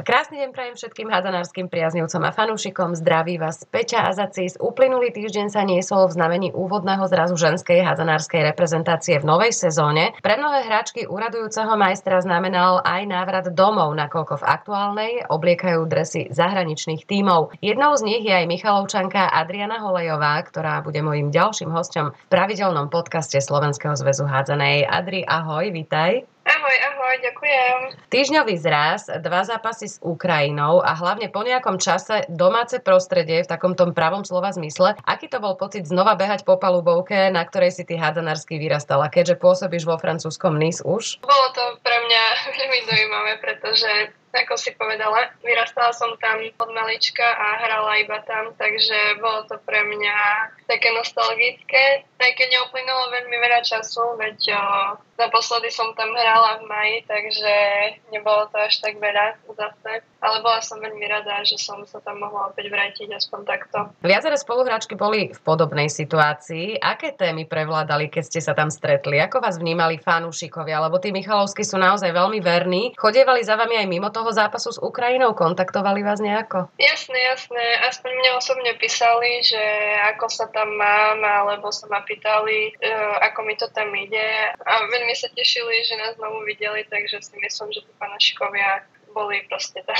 Krásny deň prajem všetkým hádzanárskym priaznivcom a fanúšikom. Zdraví vás Peťa a Zacis. Uplynulý týždeň sa niesol v znamení úvodného zrazu ženskej hádzanárskej reprezentácie v novej sezóne. Pre mnohé hráčky uradujúceho majstra znamenal aj návrat domov, nakoľko v aktuálnej obliekajú dresy zahraničných tímov. Jednou z nich je aj Michalovčanka Adriana Holejová, ktorá bude mojím ďalším hostom v pravidelnom podcaste Slovenského zväzu hádzanej. Adri, ahoj, vítaj. Ahoj, ahoj, ďakujem. Týždňový zraz, dva zápasy s Ukrajinou a hlavne po nejakom čase domáce prostredie v takom tom pravom slova zmysle. Aký to bol pocit znova behať po palubovke, na ktorej si ty hádzanárský vyrastala, keďže pôsobíš vo francúzskom Nice už? Bolo to pre mňa veľmi zaujímavé, pretože ako si povedala. Vyrastala som tam od malička a hrala iba tam, takže bolo to pre mňa také nostalgické. Aj keď neuplynulo veľmi veľa času, veď o, naposledy som tam hrala v maji, takže nebolo to až tak veľa zase. Ale bola som veľmi rada, že som sa tam mohla opäť vrátiť aspoň takto. Viaceré spoluhráčky boli v podobnej situácii. Aké témy prevládali, keď ste sa tam stretli? Ako vás vnímali fanúšikovia? Lebo tí Michalovskí sú naozaj veľmi verní. Chodievali za vami aj mimo toho zápasu s Ukrajinou? Kontaktovali vás nejako? Jasné, jasné. Aspoň mne osobne písali, že ako sa tam mám, alebo sa ma pýtali, e, ako mi to tam ide. A veľmi sa tešili, že nás znovu videli, takže si myslím, že tí fanúšikovia boli proste tam.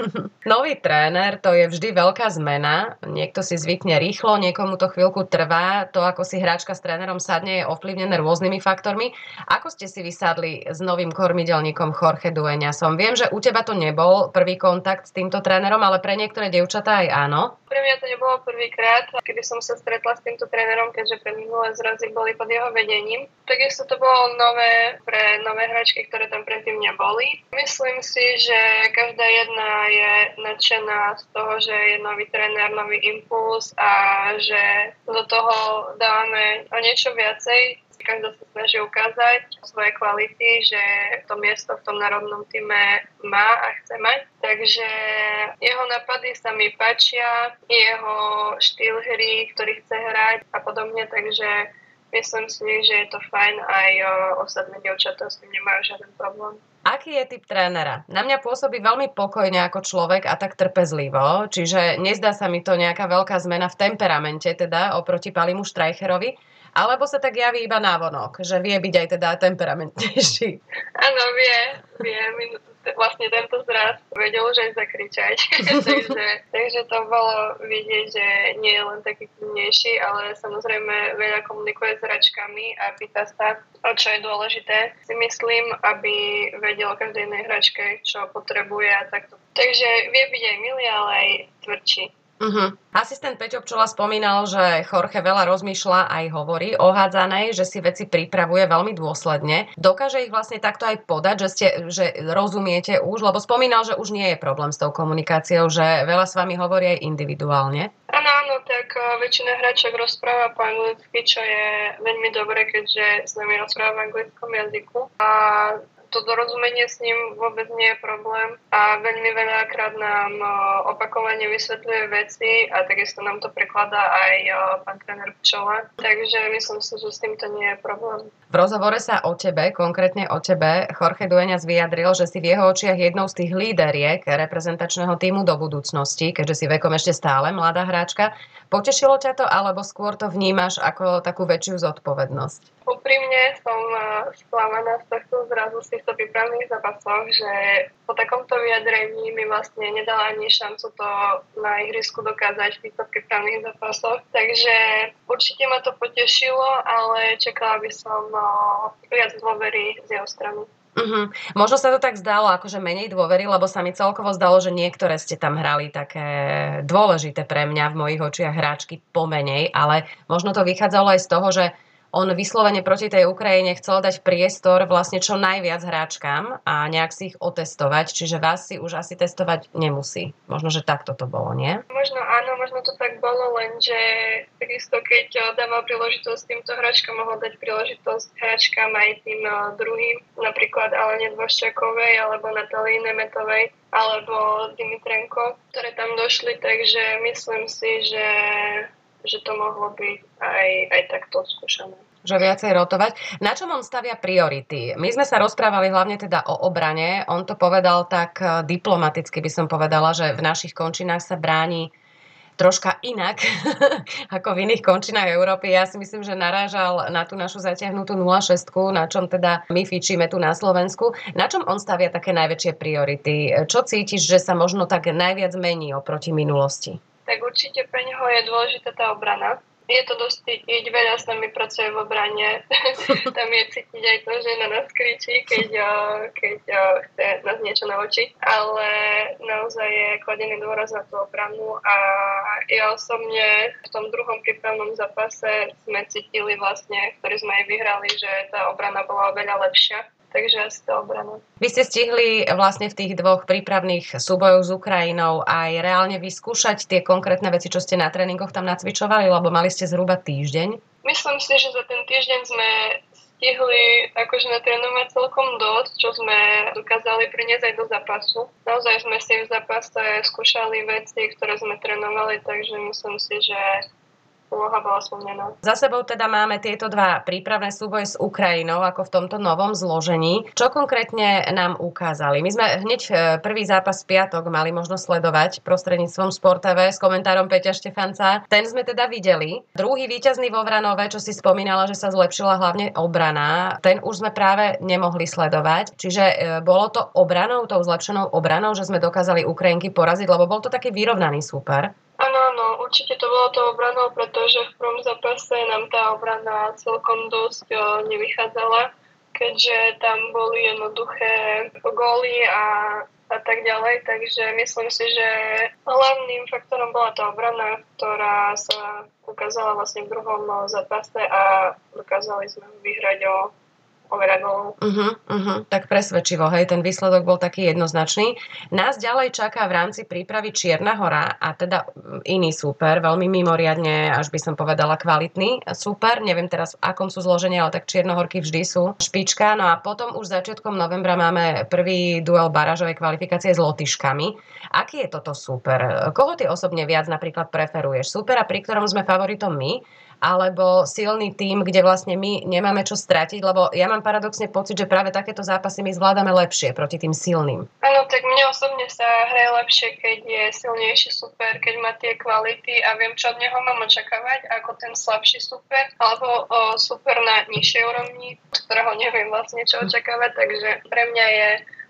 Nový tréner, to je vždy veľká zmena. Niekto si zvykne rýchlo, niekomu to chvíľku trvá. To, ako si hráčka s trénerom sadne, je ovplyvnené rôznymi faktormi. Ako ste si vysadli s novým kormidelníkom Jorge Dueñasom? Viem, že u teba to nebol prvý kontakt s týmto trénerom, ale pre niektoré dievčatá aj áno. Pre mňa to nebolo prvýkrát, kedy som sa stretla s týmto trénerom, keďže pre minulé zrazy boli pod jeho vedením. Takisto to bolo nové pre nové hračky, ktoré tam predtým neboli. Myslím si, že každá jedna je nadšená z toho, že je nový tréner, nový impuls a že do toho dávame o niečo viacej každá sa snaží ukázať svoje kvality, že to miesto v tom národnom týme má a chce mať. Takže jeho napady sa mi páčia, jeho štýl hry, ktorý chce hrať a podobne, takže myslím si, že je to fajn aj ostatné dievčatá s tým nemajú žiaden problém. Aký je typ trénera? Na mňa pôsobí veľmi pokojne ako človek a tak trpezlivo, čiže nezdá sa mi to nejaká veľká zmena v temperamente, teda oproti Palimu Štrajcherovi. Alebo sa tak javí iba návonok, že vie byť aj teda temperamentnejší. Áno, vie, vie. Vlastne tento zraz vedel už aj zakričať. takže, takže to bolo vidieť, že nie je len taký kľudnejší, ale samozrejme veľa komunikuje s hračkami a pýta sa, čo je dôležité. Si myslím, aby vedel každej inej hračke, čo potrebuje a takto. Takže vie byť aj milý, ale aj tvrdší. Uh-huh. Asistent Peťo Pčola spomínal, že Jorge veľa rozmýšľa aj hovorí o hádzanej, že si veci pripravuje veľmi dôsledne. Dokáže ich vlastne takto aj podať, že, ste, že rozumiete už, lebo spomínal, že už nie je problém s tou komunikáciou, že veľa s vami hovorí aj individuálne. Áno, áno, tak uh, väčšina hráčok rozpráva po anglicky, čo je veľmi dobré, keďže s nami rozpráva v anglickom jazyku. A to dorozumenie s ním vôbec nie je problém a veľmi veľakrát nám opakovane vysvetľuje veci a takisto nám to prekladá aj pán tréner Pčola. Takže myslím si, že s týmto nie je problém. V rozhovore sa o tebe, konkrétne o tebe, Jorge Dueňas vyjadril, že si v jeho očiach jednou z tých líderiek reprezentačného týmu do budúcnosti, keďže si vekom ešte stále mladá hráčka. Potešilo ťa to, alebo skôr to vnímaš ako takú väčšiu zodpovednosť? Úprimne som sklamaná z tohto zrazu z týchto prípravných zápasoch, že po takomto vyjadrení mi vlastne nedala ani šancu to na ihrisku dokázať v týchto prípravných zápasoch. Takže určite ma to potešilo, ale čakala by som viac dôvery z jeho strany. Uh-huh. Možno sa to tak zdalo, akože menej dôvery, lebo sa mi celkovo zdalo, že niektoré ste tam hrali také dôležité pre mňa v mojich očiach hráčky pomenej, ale možno to vychádzalo aj z toho, že on vyslovene proti tej Ukrajine chcel dať priestor vlastne čo najviac hráčkam a nejak si ich otestovať, čiže vás si už asi testovať nemusí. Možno, že takto to bolo, nie? Možno áno, možno to tak bolo, lenže takisto keď dával príležitosť týmto hráčkam, mohol dať príležitosť hráčkam aj tým eh, druhým, napríklad Alene Dvoščakovej alebo Natalii Nemetovej alebo Dimitrenko, ktoré tam došli, takže myslím si, že že to mohlo byť aj, aj takto skúšané. že viacej rotovať. Na čom on stavia priority? My sme sa rozprávali hlavne teda o obrane. On to povedal tak eh, diplomaticky, by som povedala, že v našich končinách sa bráni troška inak ako v iných končinách Európy. Ja si myslím, že narážal na tú našu zatiahnutú 06, na čom teda my fičíme tu na Slovensku. Na čom on stavia také najväčšie priority? Čo cítiš, že sa možno tak najviac mení oproti minulosti? Tak určite pre neho je dôležitá tá obrana. Je to dosť cítiť, veľa sa mi pracuje v obrane, tam je cítiť aj to, že na nás kričí, keď, keď chce nás niečo naučiť, ale naozaj je kladený dôraz na tú obranu a ja osobne v tom druhom prípravnom zápase sme cítili vlastne, ktorý sme aj vyhrali, že tá obrana bola oveľa lepšia takže asi to obrana. Vy ste stihli vlastne v tých dvoch prípravných súbojoch s Ukrajinou aj reálne vyskúšať tie konkrétne veci, čo ste na tréningoch tam nacvičovali, lebo mali ste zhruba týždeň? Myslím si, že za ten týždeň sme stihli akože natrénovať celkom dosť, čo sme dokázali priniesť aj do zápasu. Naozaj sme si v zápase skúšali veci, ktoré sme trénovali, takže myslím si, že úloha bola splnená. Za sebou teda máme tieto dva prípravné súboje s Ukrajinou, ako v tomto novom zložení. Čo konkrétne nám ukázali? My sme hneď e, prvý zápas v piatok mali možno sledovať prostredníctvom Sport TV s komentárom Peťa Štefanca. Ten sme teda videli. Druhý víťazný vo Vranove, čo si spomínala, že sa zlepšila hlavne obrana, ten už sme práve nemohli sledovať. Čiže e, bolo to obranou, tou zlepšenou obranou, že sme dokázali Ukrajinky poraziť, lebo bol to taký vyrovnaný super. Áno, áno, určite to bolo to obranou, pretože v prvom zápase nám tá obrana celkom dosť nevychádzala, keďže tam boli jednoduché góly a, a tak ďalej, takže myslím si, že hlavným faktorom bola tá obrana, ktorá sa ukázala vlastne v druhom zápase a dokázali sme vyhrať o Uh-huh, uh-huh. Tak presvedčivo, hej, ten výsledok bol taký jednoznačný. Nás ďalej čaká v rámci prípravy Čierna hora a teda iný super, veľmi mimoriadne, až by som povedala kvalitný super. Neviem teraz v akom sú zložení, ale tak Čiernohorky vždy sú špička. No a potom už začiatkom novembra máme prvý duel barážovej kvalifikácie s Lotyškami. Aký je toto super? Koho ty osobne viac napríklad preferuješ? Supera, pri ktorom sme favoritom my, alebo silný tým, kde vlastne my nemáme čo stratiť, lebo ja mám paradoxne pocit, že práve takéto zápasy my zvládame lepšie proti tým silným. Áno, tak mne osobne sa hraje lepšie, keď je silnejší super, keď má tie kvality a viem, čo od neho mám očakávať, ako ten slabší super, alebo o, super na nižšej úrovni, ktorého neviem vlastne čo očakávať, takže pre mňa je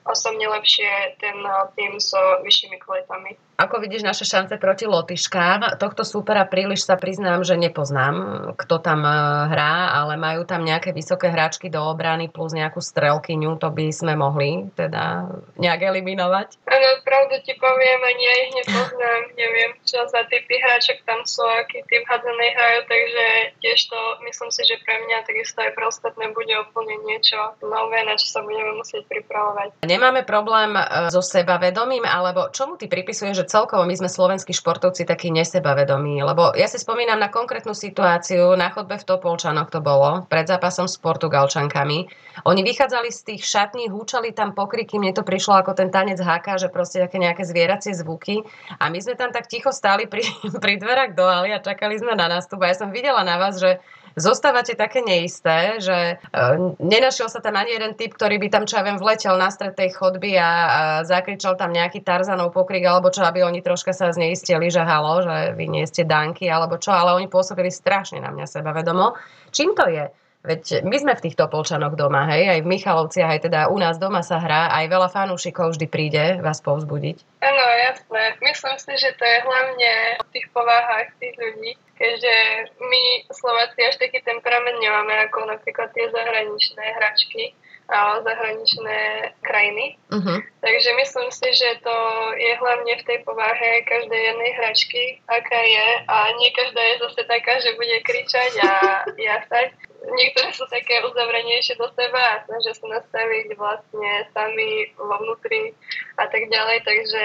osobne lepšie ten tým so vyššími kvalitami. Ako vidíš naše šance proti Lotyškám? Tohto súpera príliš sa priznám, že nepoznám, kto tam e, hrá, ale majú tam nejaké vysoké hráčky do obrany plus nejakú strelkyňu, to by sme mohli teda nejak eliminovať. Áno, pravdu ti poviem, ani ja ich nepoznám, neviem, čo za typy hráčok tam sú, aký typ hádzanej hrajú, takže tiež to myslím si, že pre mňa takisto aj pre ostatné bude úplne niečo nové, na čo sa budeme musieť pripravovať. Nemáme problém e, so sebavedomím, alebo čomu ty pripisuješ, že celkovo my sme slovenskí športovci takí nesebavedomí, lebo ja si spomínam na konkrétnu situáciu na chodbe v Topolčanoch to bolo, pred zápasom s Portugalčankami. Oni vychádzali z tých šatní, húčali tam pokriky, mne to prišlo ako ten tanec háka, že proste také nejaké zvieracie zvuky a my sme tam tak ticho stáli pri, pri dverách do Ali a čakali sme na nástup a ja som videla na vás, že zostávate také neisté, že uh, nenašiel sa tam ani jeden typ, ktorý by tam, čo ja viem, vletel na stred tej chodby a, a zakričal tam nejaký Tarzanov pokrik, alebo čo, aby oni troška sa zneistili, že halo, že vy nie ste danky, alebo čo, ale oni pôsobili strašne na mňa sebavedomo. Čím to je? Veď my sme v týchto polčanoch doma, hej, aj v Michalovciach, aj teda u nás doma sa hrá, aj veľa fanúšikov vždy príde vás povzbudiť. Áno, jasné. Myslím si, že to je hlavne o tých povahách tých ľudí, keďže my Slováci až taký temperament nemáme ako napríklad tie zahraničné hračky a zahraničné krajiny. Uh-huh. Takže myslím si, že to je hlavne v tej povahe každej jednej hračky, aká je a nie každá je zase taká, že bude kričať a jasať niektoré sú také uzavrenejšie do seba a snažia sa nastaviť vlastne sami vo vnútri a tak ďalej, takže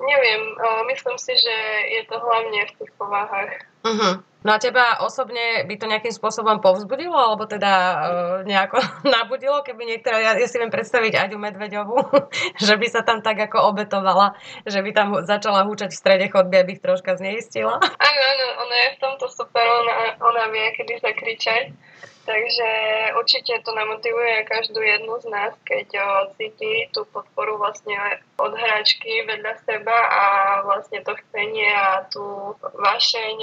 neviem, myslím si, že je to hlavne v tých povahách. Uh-huh. No a teba osobne by to nejakým spôsobom povzbudilo, alebo teda uh, nejako nabudilo, keby niektorá, ja, ja si viem predstaviť Aďu Medveďovú, že by sa tam tak ako obetovala, že by tam začala húčať v strede chodby, aby ich troška zneistila? Áno, áno, ona je v tomto super, ona, ona vie, kedy sa kričať. Takže určite to namotivuje každú jednu z nás, keď o, cíti tú podporu vlastne od hráčky vedľa seba a vlastne to chcenie a tú vašeň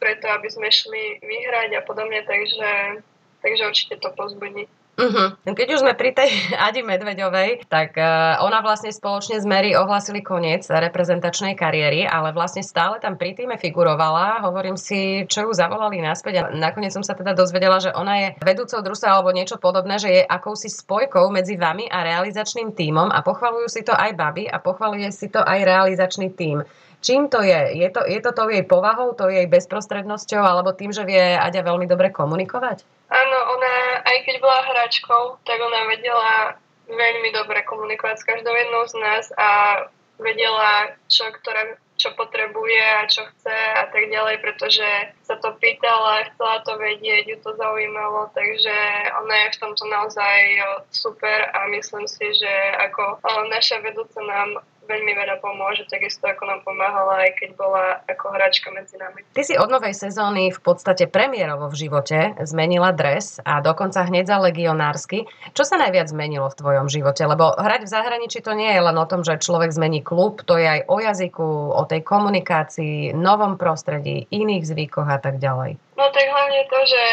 preto, aby sme šli vyhrať a podobne, takže, takže určite to pozbudí. Uh-huh. Keď už sme pri tej Adi Medveďovej, tak uh, ona vlastne spoločne s Mary ohlasili koniec reprezentačnej kariéry, ale vlastne stále tam pri týme figurovala. Hovorím si, čo ju zavolali naspäť a nakoniec som sa teda dozvedela, že ona je vedúcou družstva alebo niečo podobné, že je akousi spojkou medzi vami a realizačným tímom a pochvalujú si to aj baby a pochvaluje si to aj realizačný tím. Čím to je? Je to, je to tou jej povahou, tou jej bezprostrednosťou alebo tým, že vie Aďa veľmi dobre komunikovať? Áno, ona, aj keď bola hráčkou, tak ona vedela veľmi dobre komunikovať s každou jednou z nás a vedela, čo, ktorá, čo potrebuje a čo chce a tak ďalej, pretože sa to pýtala, chcela to vedieť, ju to zaujímalo, takže ona je v tomto naozaj super a myslím si, že ako naša vedúca nám veľmi veľa pomôže, takisto ako nám pomáhala, aj keď bola ako hráčka medzi nami. Ty si od novej sezóny v podstate premiérovo v živote zmenila dres a dokonca hneď za legionársky. Čo sa najviac zmenilo v tvojom živote? Lebo hrať v zahraničí to nie je len o tom, že človek zmení klub, to je aj o jazyku, o tej komunikácii, novom prostredí, iných zvykoch a tak ďalej. No tak hlavne to, že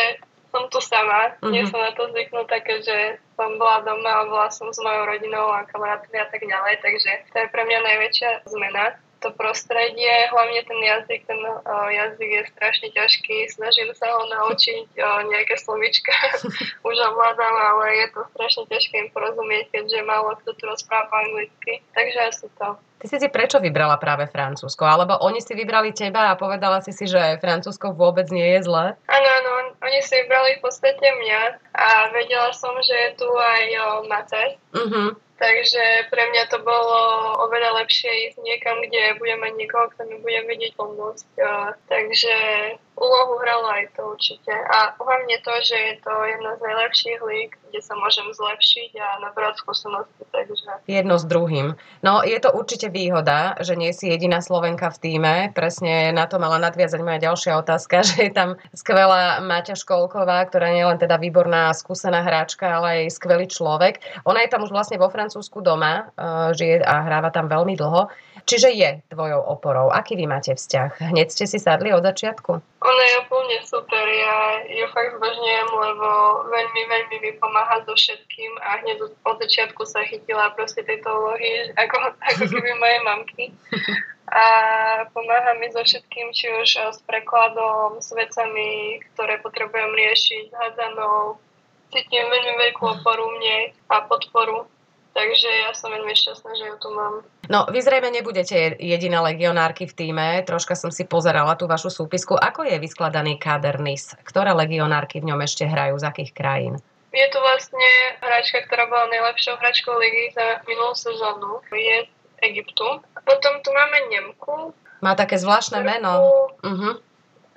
som tu sama, mm-hmm. nie som na to zvyknutá, keďže som bola doma a bola som s mojou rodinou a kamarátmi a tak ďalej, takže to je pre mňa najväčšia zmena to prostredie, hlavne ten jazyk, ten uh, jazyk je strašne ťažký, snažím sa ho naučiť uh, nejaké slovička, už ovládam, ale je to strašne ťažké im porozumieť, keďže málo kto tu rozpráva anglicky, takže asi to. Ty si si prečo vybrala práve Francúzsko? Alebo oni si vybrali teba a povedala si si, že Francúzsko vôbec nie je zlé? Áno, áno, oni si vybrali v podstate mňa a vedela som, že je tu aj o, Mace. Uh-huh. Takže pre mňa to bolo oveľa lepšie ísť niekam, kde budem mať niekoho, kto mi bude vedieť pomôcť. Takže úlohu hralo aj to určite. A hlavne to, že je to jedna z najlepších lík, kde sa môžem zlepšiť a nabrať skúsenosti. Takže... Jedno s druhým. No je to určite výhoda, že nie si jediná Slovenka v týme. Presne na to mala nadviazať moja ďalšia otázka, že je tam skvelá Maťa Školková, ktorá nie je len teda výborná skúsená hráčka, ale aj skvelý človek. Ona je tam už vlastne vo Francúzsku doma, uh, žije a hráva tam veľmi dlho. Čiže je tvojou oporou. Aký vy máte vzťah? Hneď ste si sadli od začiatku? Ona je úplne super, ja ju fakt zbožňujem, lebo veľmi, veľmi mi pomáha so všetkým a hneď od začiatku sa chytila proste tejto úlohy, ako, ako keby moje mamky. A pomáha mi so všetkým, či už s prekladom, s vecami, ktoré potrebujem riešiť, s hádzanou. Cítim veľmi veľkú oporu mne a podporu Takže ja som veľmi šťastná, že ju tu mám. No, vy zrejme nebudete jediná legionárky v týme. Troška som si pozerala tú vašu súpisku. Ako je vyskladaný káder NIS? Ktoré legionárky v ňom ešte hrajú? Z akých krajín? Je tu vlastne hráčka, ktorá bola najlepšou hráčkou ligy za minulú sezónu. Je z Egyptu. Potom tu máme Nemku. Má také zvláštne Nemku. meno. Uh-huh.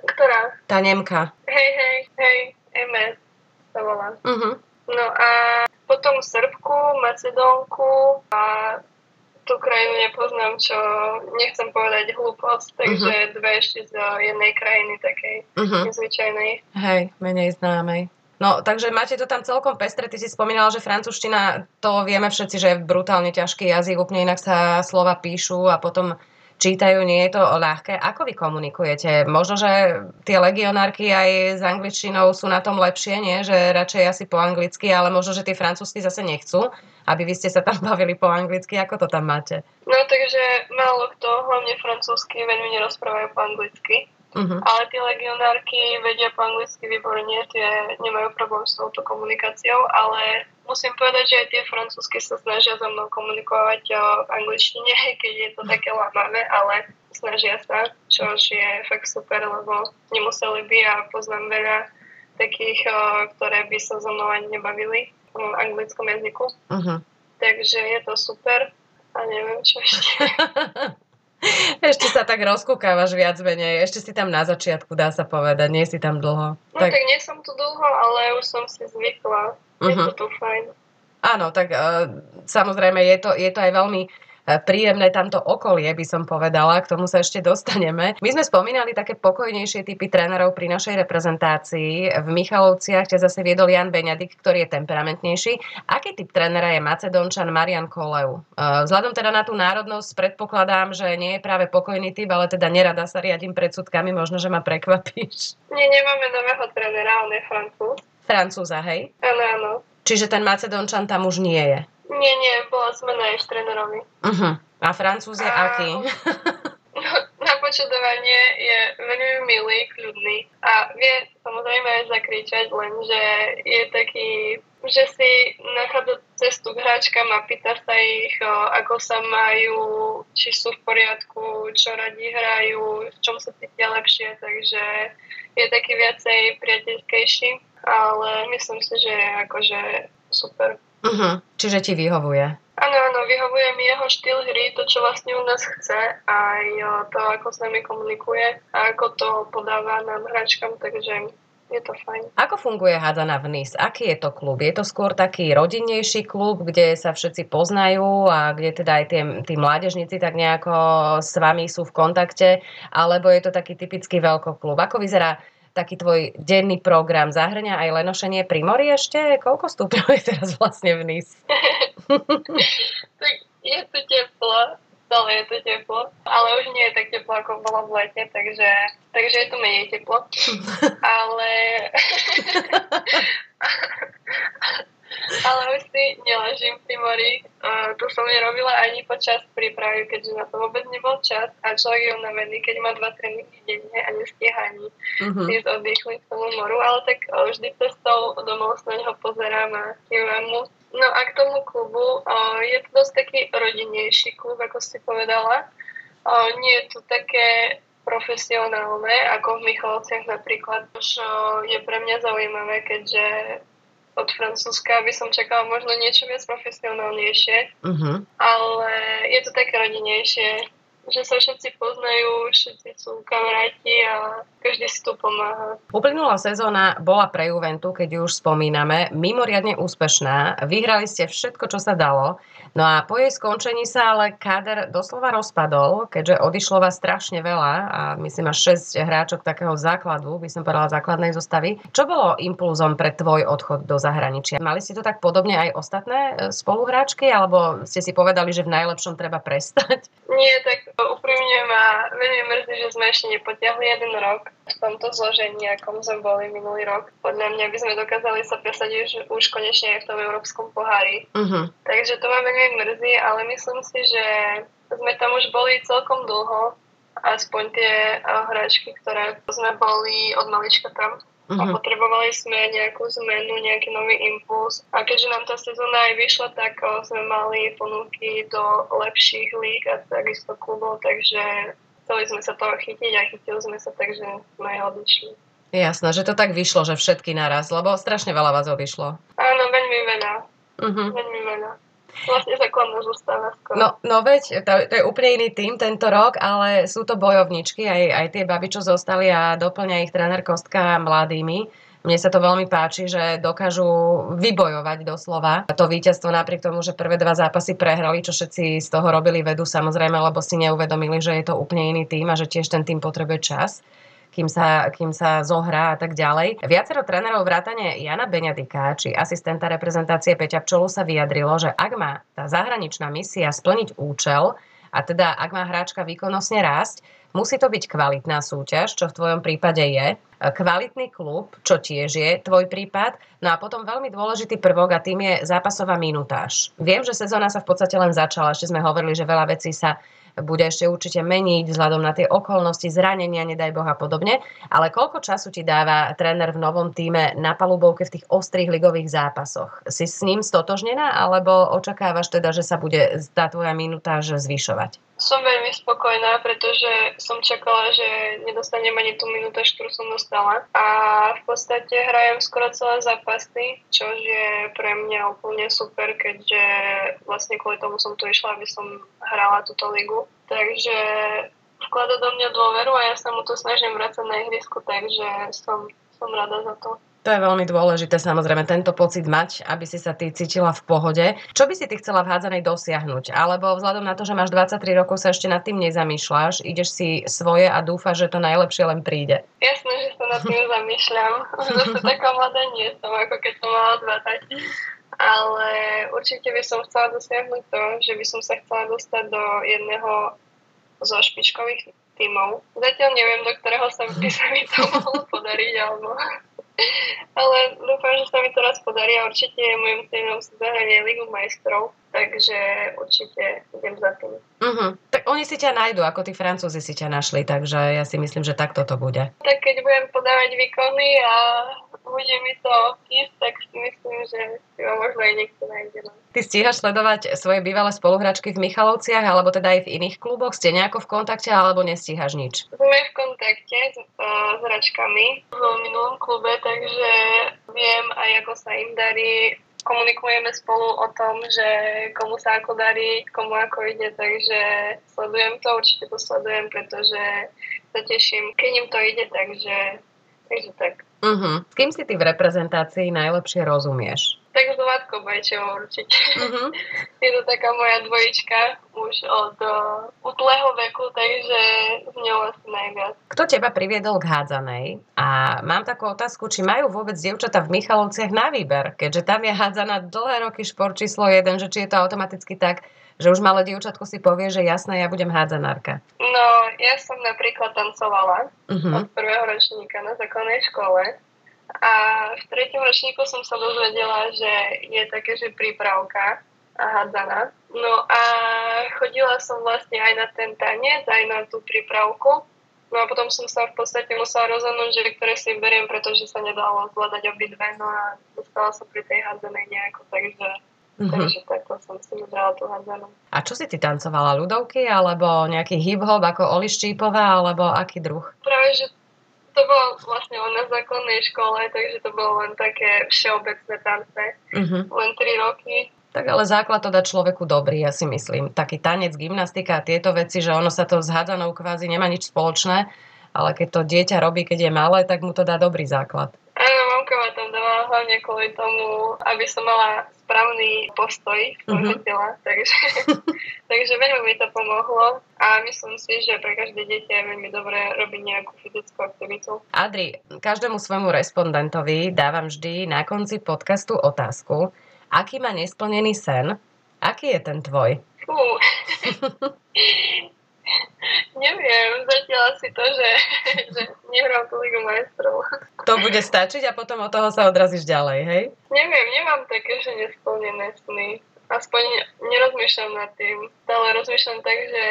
Ktorá? Tá Nemka. Hej, hej, hej. MS sa volá. Uh-huh. No a potom Srbku, Macedónku a tú krajinu nepoznám, čo nechcem povedať hlúposť, takže uh-huh. dve ešte z jednej krajiny takej uh-huh. nezvyčajnej. Hej, menej známej. No, takže máte to tam celkom pestre. Ty si spomínala, že francúzština, to vieme všetci, že je brutálne ťažký jazyk, úplne inak sa slova píšu a potom čítajú, nie je to ľahké. Ako vy komunikujete? Možno, že tie legionárky aj s angličtinou sú na tom lepšie, nie? že radšej asi po anglicky, ale možno, že tie francúzsky zase nechcú, aby vy ste sa tam bavili po anglicky. Ako to tam máte? No takže málo kto, hlavne francúzsky, veľmi nerozprávajú po anglicky. Uh-huh. Ale tie legionárky vedia po anglicky výborne, tie nemajú problém s touto komunikáciou, ale musím povedať, že aj tie francúzsky sa snažia so mnou komunikovať v angličtine, keď je to také lamavé, ale snažia sa, čo je fakt super, lebo nemuseli by a poznám veľa takých, ktoré by sa so mnou ani nebavili v anglickom jazyku. Uh-huh. Takže je to super a neviem čo ešte. Ešte sa tak rozkúkávaš viac menej. Ešte si tam na začiatku, dá sa povedať. Nie si tam dlho. No tak, tak nie som tu dlho, ale už som si zvykla. Uh-huh. Je mhm. to tu fajn. Áno, tak uh, samozrejme je to, je to aj veľmi príjemné tamto okolie, by som povedala, k tomu sa ešte dostaneme. My sme spomínali také pokojnejšie typy trénerov pri našej reprezentácii. V Michalovciach ťa zase viedol Jan Beňadik, ktorý je temperamentnejší. Aký typ trénera je Macedončan Marian Kolev? E, vzhľadom teda na tú národnosť predpokladám, že nie je práve pokojný typ, ale teda nerada sa riadím predsudkami, možno, že ma prekvapíš. Nie, nemáme nového trénera, on je francúz. Francúza, hej? Áno, áno. Čiže ten Macedončan tam už nie je. Nie, nie, bola zmena s trénerovi. Uh-huh. A Francúz je a... aký? Na počudovanie je veľmi milý, kľudný a vie samozrejme aj zakričať, lenže je taký, že si nachádza cestu k hráčkam a pýta sa ich, ako sa majú, či sú v poriadku, čo radi hrajú, v čom sa cítia lepšie, takže je taký viacej priateľskejší, ale myslím si, že je akože super. Uh-huh. Čiže ti vyhovuje? Áno, áno, vyhovuje mi jeho štýl hry, to, čo vlastne u nás chce, aj to, ako s nami komunikuje a ako to podáva nám hračkám, takže je to fajn. Ako funguje Hadzana v NIS? Aký je to klub? Je to skôr taký rodinnejší klub, kde sa všetci poznajú a kde teda aj tie, tí mládežníci tak nejako s vami sú v kontakte? Alebo je to taký typický veľkoklub? Ako vyzerá taký tvoj denný program zahrňa aj lenošenie pri mori ešte? Koľko stupňov je teraz vlastne vniz? tak je to teplo, stále je to teplo, ale už nie je tak teplo, ako bolo v lete, takže, takže je to menej teplo. ale ale už si neležím pri mori. Uh, to som nerobila ani počas prípravy, keďže na to vôbec nebol čas a človek je unavený, keď má dva tréningy denne a nestíha ani uh-huh. ísť oddychnúť k tomu moru, ale tak uh, vždy cestou domov sa na neho pozerám a kývam mu. No a k tomu klubu uh, je to dosť taký rodinnejší klub, ako si povedala. Uh, nie je to také profesionálne, ako v Michalovciach napríklad, čo je pre mňa zaujímavé, keďže od Francúzska by som čakala možno niečo viac profesionálnejšie, uh-huh. ale je to také rodinejšie, že sa všetci poznajú, všetci sú kamaráti a každý si tu pomáha. Uplynulá sezóna bola pre Juventu, keď ju už spomíname, mimoriadne úspešná. Vyhrali ste všetko, čo sa dalo. No a po jej skončení sa ale káder doslova rozpadol, keďže odišlo vás strašne veľa a myslím až 6 hráčok takého základu, by som povedala základnej zostavy. Čo bolo impulzom pre tvoj odchod do zahraničia? Mali ste to tak podobne aj ostatné e, spoluhráčky, alebo ste si povedali, že v najlepšom treba prestať? Nie, tak úprimne ma veľmi mrzí, že sme ešte nepotiahli jeden rok tomto zložení, akom sme boli minulý rok. Podľa mňa by sme dokázali sa presadiť už, už konečne aj v tom európskom pohári. Uh-huh. Takže to ma veľmi mrzí, ale myslím si, že sme tam už boli celkom dlho, aspoň tie uh, hráčky, ktoré sme boli od malička tam. Uh-huh. A mhm. potrebovali sme nejakú zmenu, nejaký nový impuls. A keďže nám tá sezóna aj vyšla, tak uh, sme mali ponuky do lepších líg a takisto klubov, takže chceli sme sa toho chytiť a chytili sme sa, takže sme odišli. Jasné, že to tak vyšlo, že všetky naraz, lebo strašne veľa vás odišlo. Áno, veľmi veľa. Uh-huh. Veľmi veľa. Vlastne základná zostáva skoro. No, no veď, to, to je úplne iný tým tento rok, ale sú to bojovničky, aj, aj tie baby, čo zostali a doplňa ich tréner Kostka mladými. Mne sa to veľmi páči, že dokážu vybojovať doslova to víťazstvo napriek tomu, že prvé dva zápasy prehrali, čo všetci z toho robili vedu samozrejme, lebo si neuvedomili, že je to úplne iný tým a že tiež ten tým potrebuje čas kým sa, kým sa zohrá a tak ďalej. Viacero trénerov vrátane Jana Beňadika či asistenta reprezentácie Peťa Pčolu sa vyjadrilo, že ak má tá zahraničná misia splniť účel, a teda ak má hráčka výkonnostne rásť, musí to byť kvalitná súťaž, čo v tvojom prípade je kvalitný klub, čo tiež je tvoj prípad. No a potom veľmi dôležitý prvok a tým je zápasová minutáž. Viem, že sezóna sa v podstate len začala, ešte sme hovorili, že veľa vecí sa bude ešte určite meniť vzhľadom na tie okolnosti, zranenia, nedaj Boh a podobne. Ale koľko času ti dáva tréner v novom týme na palubovke v tých ostrých ligových zápasoch? Si s ním stotožnená alebo očakávaš teda, že sa bude tá tvoja minutáž zvyšovať? Som veľmi spokojná, pretože som čakala, že nedostanem ani tú minútu, ktorú som dostala. A v podstate hrajem skoro celé zápasy, čo je pre mňa úplne super, keďže vlastne kvôli tomu som tu išla, aby som hrala túto ligu. Takže vklada do mňa dôveru a ja sa mu to snažím vrácať na ihrisku, takže som, som rada za to. To je veľmi dôležité, samozrejme, tento pocit mať, aby si sa ty cítila v pohode. Čo by si ty chcela v hádzanej dosiahnuť? Alebo vzhľadom na to, že máš 23 rokov, sa ešte nad tým nezamýšľaš, ideš si svoje a dúfaš, že to najlepšie len príde. Jasné, že sa nad tým zamýšľam. Zase taká mladá nie som, ako keď som mala 20 ale určite by som chcela dosiahnuť to, že by som sa chcela dostať do jedného zo špičkových tímov. Zatiaľ neviem, do ktorého sa by sa mi to mohlo podariť, alebo ale dúfam, že sa mi to raz podarí a určite je môjim cieľom si zahranie Ligu majstrov, takže určite idem za tým. Uh-huh. Tak oni si ťa nájdu, ako tí Francúzi si ťa našli, takže ja si myslím, že takto to bude. Tak keď budem podávať výkony a bude mi to ísť, tak si myslím, že si ma možno aj niekto nájde. No. Ty stíhaš sledovať svoje bývalé spoluhračky v Michalovciach alebo teda aj v iných kluboch? Ste nejako v kontakte alebo nestíhaš nič? Sme v kontakte s, uh, s hračkami v minulom klube, takže viem aj ako sa im darí komunikujeme spolu o tom, že komu sa ako darí, komu ako ide, takže sledujem to, určite to sledujem, pretože sa teším, keď im to ide, takže, takže tak. Uh-huh. S kým si ty v reprezentácii najlepšie rozumieš? Tak s Vládkou Bajčovou určite. Uh-huh. Je to taká moja dvojička už od uh, utlého veku, takže s ňou asi najviac. Kto teba priviedol k hádzanej? A mám takú otázku, či majú vôbec dievčata v Michalovciach na výber, keďže tam je hádzana dlhé roky šport číslo 1, že či je to automaticky tak, že už malé dievčatko si povie, že jasné, ja budem hádzanárka. No, ja som napríklad tancovala uh-huh. od prvého ročníka na základnej škole a v tretom ročníku som sa dozvedela, že je také, že prípravka a hádzana. No a chodila som vlastne aj na ten tanec, aj na tú prípravku. No a potom som sa v podstate musela rozhodnúť, že ktoré si beriem, pretože sa nedalo zvládať obidve. No a dostala som pri tej hádzanej nejako, takže Mm-hmm. Takže takto som si vybrala tú hádzanú. A čo si ty tancovala? Ľudovky alebo nejaký hip-hop ako Oli Štípová alebo aký druh? Práve, že to bolo vlastne len na základnej škole, takže to bolo len také všeobecné tance. Uh-huh. Len 3 roky. Tak ale základ to dá človeku dobrý, ja si myslím. Taký tanec, gymnastika a tieto veci, že ono sa to s hádzanou kvázi nemá nič spoločné, ale keď to dieťa robí, keď je malé, tak mu to dá dobrý základ. Áno, mamka ma tam dávala hlavne kvôli tomu, aby som mala správny postoj svojho uh-huh. tela, takže, takže veľmi mi to pomohlo a myslím si, že pre každé dieťa je veľmi dobré robiť nejakú fyzickú aktivitu. Adri, každému svojmu respondentovi dávam vždy na konci podcastu otázku, aký má nesplnený sen, aký je ten tvoj? Fú. Neviem, zatiaľ si to, že, že nehrám tú Ligu majstrov. To bude stačiť a potom od toho sa odrazíš ďalej, hej? Neviem, nemám také, že nesplnené sny aspoň nerozmýšľam nad tým. Stále rozmýšľam tak, že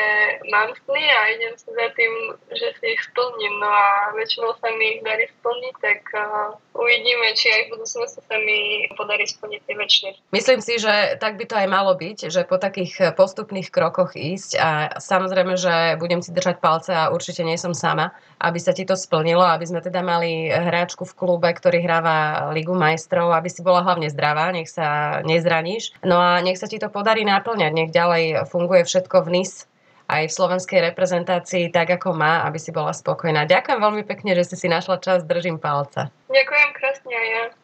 mám sny a idem si za tým, že si ich splním. No a väčšinou sa mi ich darí splniť, tak uh, uvidíme, či aj v budúcnosti sa mi podarí splniť tie väčšie. Myslím si, že tak by to aj malo byť, že po takých postupných krokoch ísť a samozrejme, že budem si držať palce a určite nie som sama, aby sa ti to splnilo, aby sme teda mali hráčku v klube, ktorý hráva Ligu majstrov, aby si bola hlavne zdravá, nech sa nezraníš. No a nech sa ti to podarí naplňať, nech ďalej funguje všetko v NIS aj v slovenskej reprezentácii tak, ako má, aby si bola spokojná. Ďakujem veľmi pekne, že si si našla čas, držím palca. Ďakujem krásne ja.